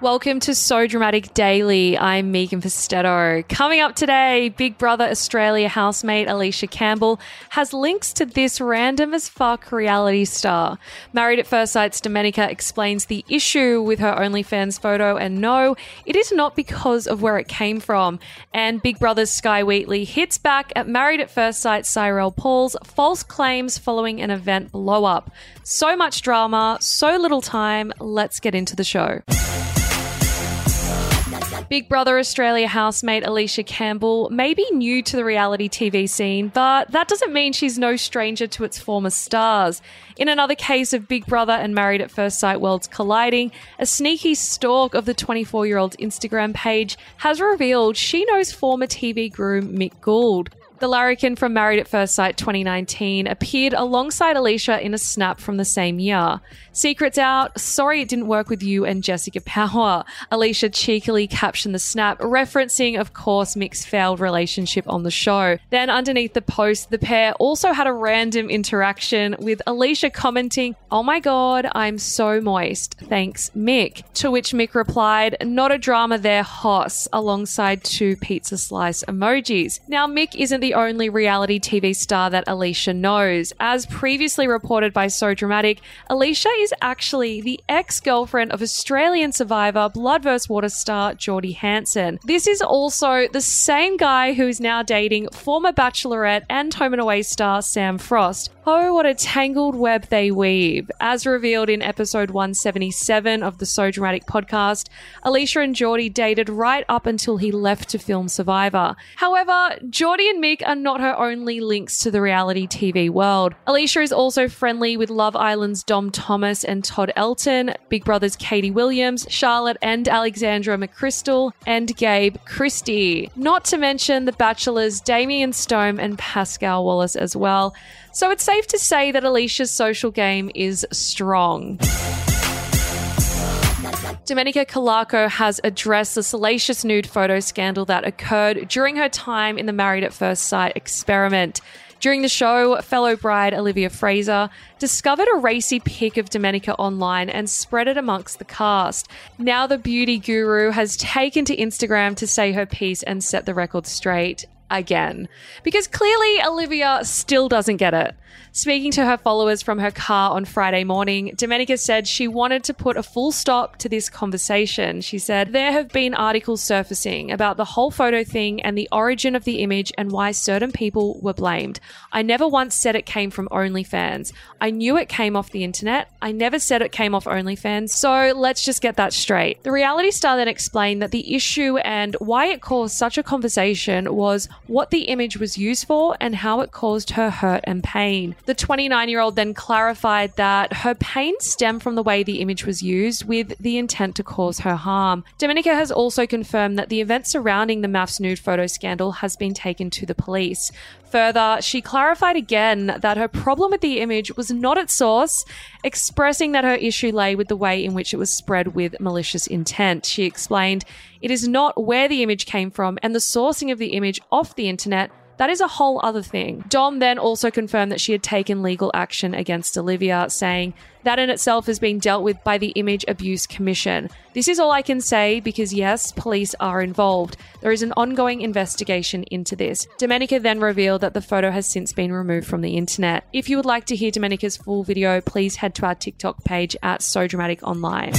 Welcome to So Dramatic Daily. I'm Megan Pustetto. Coming up today, Big Brother Australia housemate Aleisha Campbell has links to this random as fuck reality star. Married at First Sight's Domenica explains the issue with her OnlyFans photo, and no, it is not because of where it came from. And Big Brother's Skye Wheatley hits back at Married at First Sight Cyrell Paule's false claims following an event blow up. So much drama, so little time. Let's get into the show. Big Brother Australia housemate Aleisha Campbell may be new to the reality TV scene, but that doesn't mean she's no stranger to its former stars. In another case of Big Brother and Married at First Sight worlds colliding, a sneaky stalk of the 24 year old's Instagram page has revealed she knows former TV groom Mick Gould. The larrikin from Married at First Sight 2019 appeared alongside Aleisha in a snap from the same year. Secrets out, sorry it didn't work with you and Jessika Power. Aleisha cheekily captioned the snap, referencing, of course, Mick's failed relationship on the show. Then, underneath the post, the pair also had a random interaction with Aleisha commenting, Oh my god, I'm so moist. Thanks, Mick. To which Mick replied, Not a drama there, Hoss, alongside two pizza slice emojis. Now, Mick isn't the only reality TV star that Aleisha knows. As previously reported by So Dramatic, Aleisha is actually the ex girlfriend of Australian survivor Blood vs. Water star Jordie Hansen. This is also the same guy who is now dating former Bachelorette and Home and Away star Sam Frost. Oh, what a tangled web they weave. As revealed in episode 177 of the So Dramatic podcast, Aleisha and Jordie dated right up until he left to film Survivor. However, Jordie and Mick are not her only links to the reality TV world. Aleisha is also friendly with Love Island's Dom Thomas and Todd Elton, Big Brother's Katie Williams, Charlotte and Alexandra McChrystal, and Gabe Christie. Not to mention The Bachelor's Damian Stone and Pascal Wallace as well. So it's safe to say that Aleisha's social game is strong. Domenica Calarco has addressed the salacious nude photo scandal that occurred during her time in the Married at First Sight experiment. During the show, fellow bride Olivia Fraser discovered a racy pic of Domenica online and spread it amongst the cast. Now the beauty guru has taken to Instagram to say her piece and set the record straight again. Because clearly Olivia still doesn't get it. Speaking to her followers from her car on Friday morning, Domenica said she wanted to put a full stop to this conversation. She said, There have been articles surfacing about the whole photo thing and the origin of the image and why certain people were blamed. I never once said it came from OnlyFans. I knew it came off the internet. I never said it came off OnlyFans. So let's just get that straight. The reality star then explained that the issue and why it caused such a conversation was what the image was used for and how it caused her hurt and pain. The 29 year old then clarified that her pain stemmed from the way the image was used with the intent to cause her harm. Domenica has also confirmed that the event surrounding the MAFS nude photo scandal has been taken to the police. Further, she clarified again that her problem with the image was not its source, expressing that her issue lay with the way in which it was spread with malicious intent. She explained, It is not where the image came from and the sourcing of the image off the internet that is a whole other thing. Dom then also confirmed that she had taken legal action against Olivia, saying that in itself has been dealt with by the Image Abuse Commission. This is all I can say because, yes, police are involved. There is an ongoing investigation into this. Domenica then revealed that the photo has since been removed from the internet. If you would like to hear Domenica's full video, please head to our TikTok page at So Dramatic Online.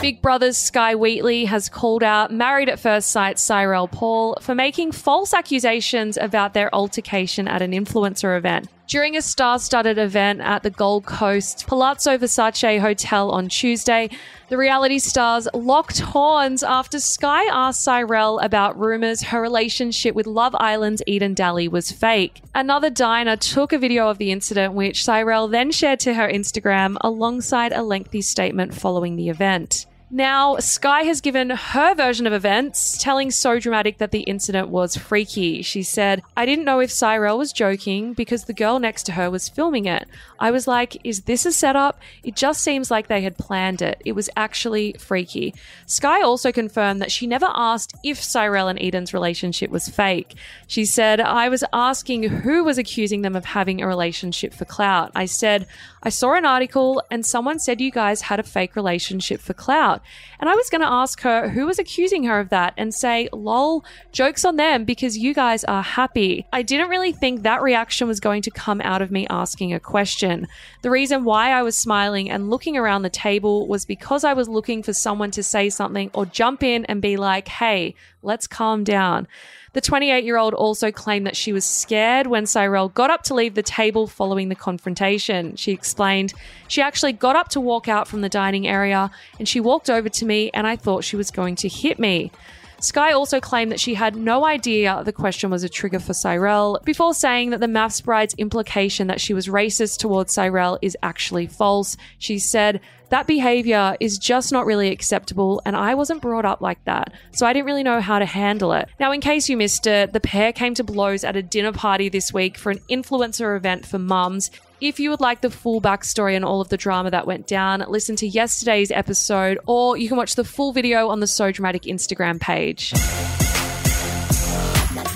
Big Brother's Skye Wheatley has called out Married at First Sight Cyrell Paule for making false accusations about their altercation at an influencer event. During a star studded event at the Gold Coast Palazzo Versace Hotel on Tuesday, the reality stars locked horns after Skye asked Cyrell about rumors her relationship with Love Island's Eden Daly was fake. Another diner took a video of the incident, which Cyrell then shared to her Instagram alongside a lengthy statement following the event. Now, Skye has given her version of events, telling So Dramatic that the incident was freaky. She said, I didn't know if Cyrell was joking because the girl next to her was filming it. I was like, is this a setup? It just seems like they had planned it. It was actually freaky. Skye also confirmed that she never asked if Cyrell and Eden's relationship was fake. She said, I was asking who was accusing them of having a relationship for clout. I said, I saw an article and someone said you guys had a fake relationship for clout. And I was going to ask her who was accusing her of that and say, lol, joke's on them because you guys are happy. I didn't really think that reaction was going to come out of me asking a question. The reason why I was smiling and looking around the table was because I was looking for someone to say something or jump in and be like, hey, let's calm down. The 28 year old also claimed that she was scared when Cyrell got up to leave the table following the confrontation. She explained, She actually got up to walk out from the dining area and she walked over to me and I thought she was going to hit me. Skye also claimed that she had no idea the question was a trigger for Cyrell, before saying that the MAFS bride's implication that she was racist towards Cyrell is actually false. She said, that behavior is just not really acceptable, and I wasn't brought up like that, so I didn't really know how to handle it. Now, in case you missed it, the pair came to blows at a dinner party this week for an influencer event for mums. If you would like the full backstory and all of the drama that went down, listen to yesterday's episode, or you can watch the full video on the So Dramatic Instagram page.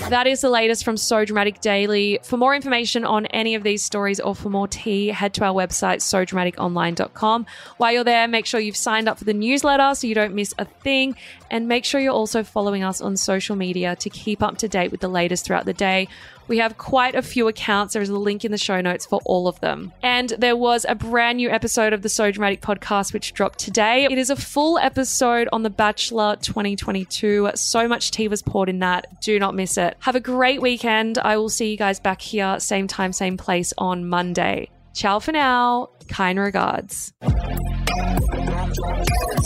That is the latest from So Dramatic Daily. For more information on any of these stories or for more tea, head to our website, sodramaticonline.com. While you're there, make sure you've signed up for the newsletter so you don't miss a thing. And make sure you're also following us on social media to keep up to date with the latest throughout the day. We have quite a few accounts. There's a link in the show notes for all of them. And there was a brand new episode of the So Dramatic podcast which dropped today. It is a full episode on The Bachelor 2022. So much tea was poured in that. Do not miss it. Have a great weekend. I will see you guys back here, same time, same place on Monday. Ciao for now. Kind regards.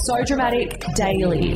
So Dramatic Daily.